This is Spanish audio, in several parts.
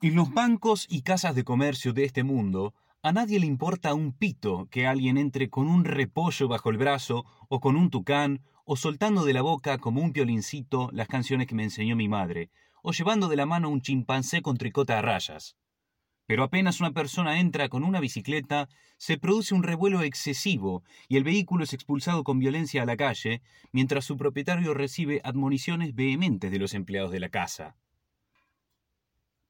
En los bancos y casas de comercio de este mundo, a nadie le importa un pito que alguien entre con un repollo bajo el brazo o con un tucán o soltando de la boca como un violincito las canciones que me enseñó mi madre, o llevando de la mano un chimpancé con tricota a rayas. Pero apenas una persona entra con una bicicleta, se produce un revuelo excesivo y el vehículo es expulsado con violencia a la calle, mientras su propietario recibe admoniciones vehementes de los empleados de la casa.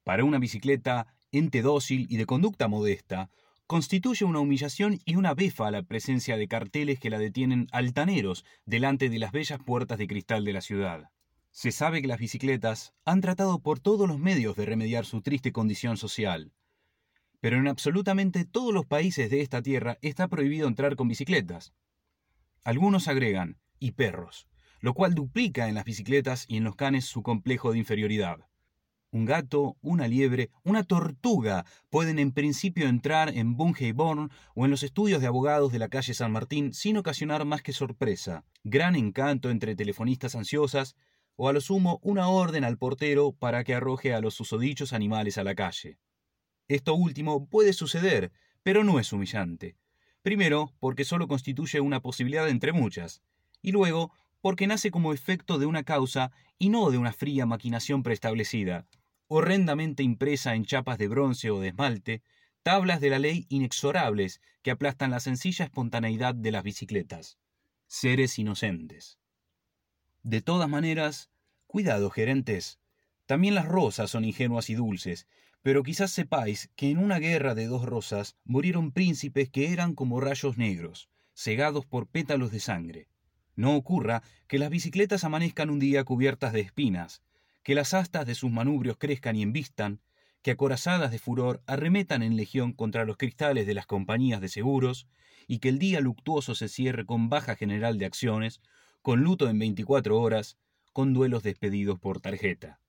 Para una bicicleta, ente dócil y de conducta modesta, constituye una humillación y una befa la presencia de carteles que la detienen altaneros delante de las bellas puertas de cristal de la ciudad. Se sabe que las bicicletas han tratado por todos los medios de remediar su triste condición social. Pero en absolutamente todos los países de esta tierra está prohibido entrar con bicicletas. Algunos agregan, y perros, lo cual duplica en las bicicletas y en los canes su complejo de inferioridad. Un gato, una liebre, una tortuga pueden en principio entrar en Bungeborn o en los estudios de abogados de la calle San Martín sin ocasionar más que sorpresa, gran encanto entre telefonistas ansiosas o a lo sumo una orden al portero para que arroje a los susodichos animales a la calle. Esto último puede suceder, pero no es humillante. Primero, porque solo constituye una posibilidad entre muchas, y luego, porque nace como efecto de una causa y no de una fría maquinación preestablecida, horrendamente impresa en chapas de bronce o de esmalte, tablas de la ley inexorables que aplastan la sencilla espontaneidad de las bicicletas. Seres inocentes. De todas maneras, cuidado, gerentes. También las rosas son ingenuas y dulces, pero quizás sepáis que en una guerra de dos rosas murieron príncipes que eran como rayos negros, cegados por pétalos de sangre. No ocurra que las bicicletas amanezcan un día cubiertas de espinas, que las astas de sus manubrios crezcan y envistan, que acorazadas de furor arremetan en legión contra los cristales de las compañías de seguros, y que el día luctuoso se cierre con baja general de acciones, con luto en 24 horas, con duelos despedidos por tarjeta.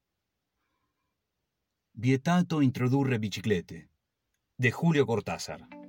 Vietato introdurre biciclete, de Julio Cortázar.